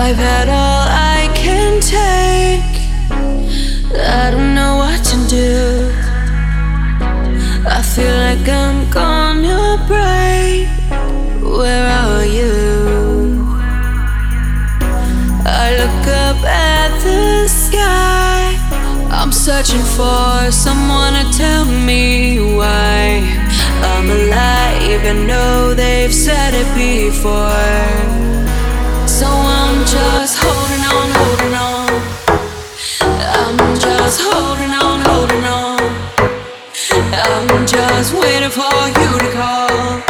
I've had all I can take. I don't know what to do. I feel like I'm gonna break. Where are you? I look up at the sky. I'm searching for someone to tell me why I'm alive. I know they've said it before. So I'm just holding on, holding on. I'm just holding on, holding on. I'm just waiting for you to call.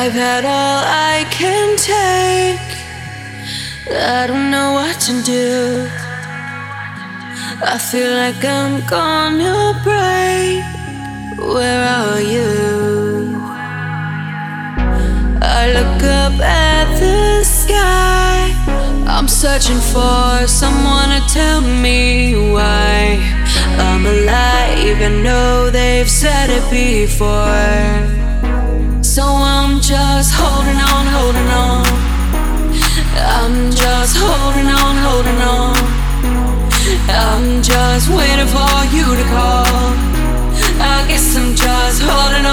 I've had all I can take. I don't know what to do. I feel like I'm gonna break. Where are you? I look up at the sky. I'm searching for someone to tell me why I'm alive. I know they've said it before. So I'm just holding on, holding on. I'm just holding on, holding on. I'm just waiting for you to call. I guess I'm just holding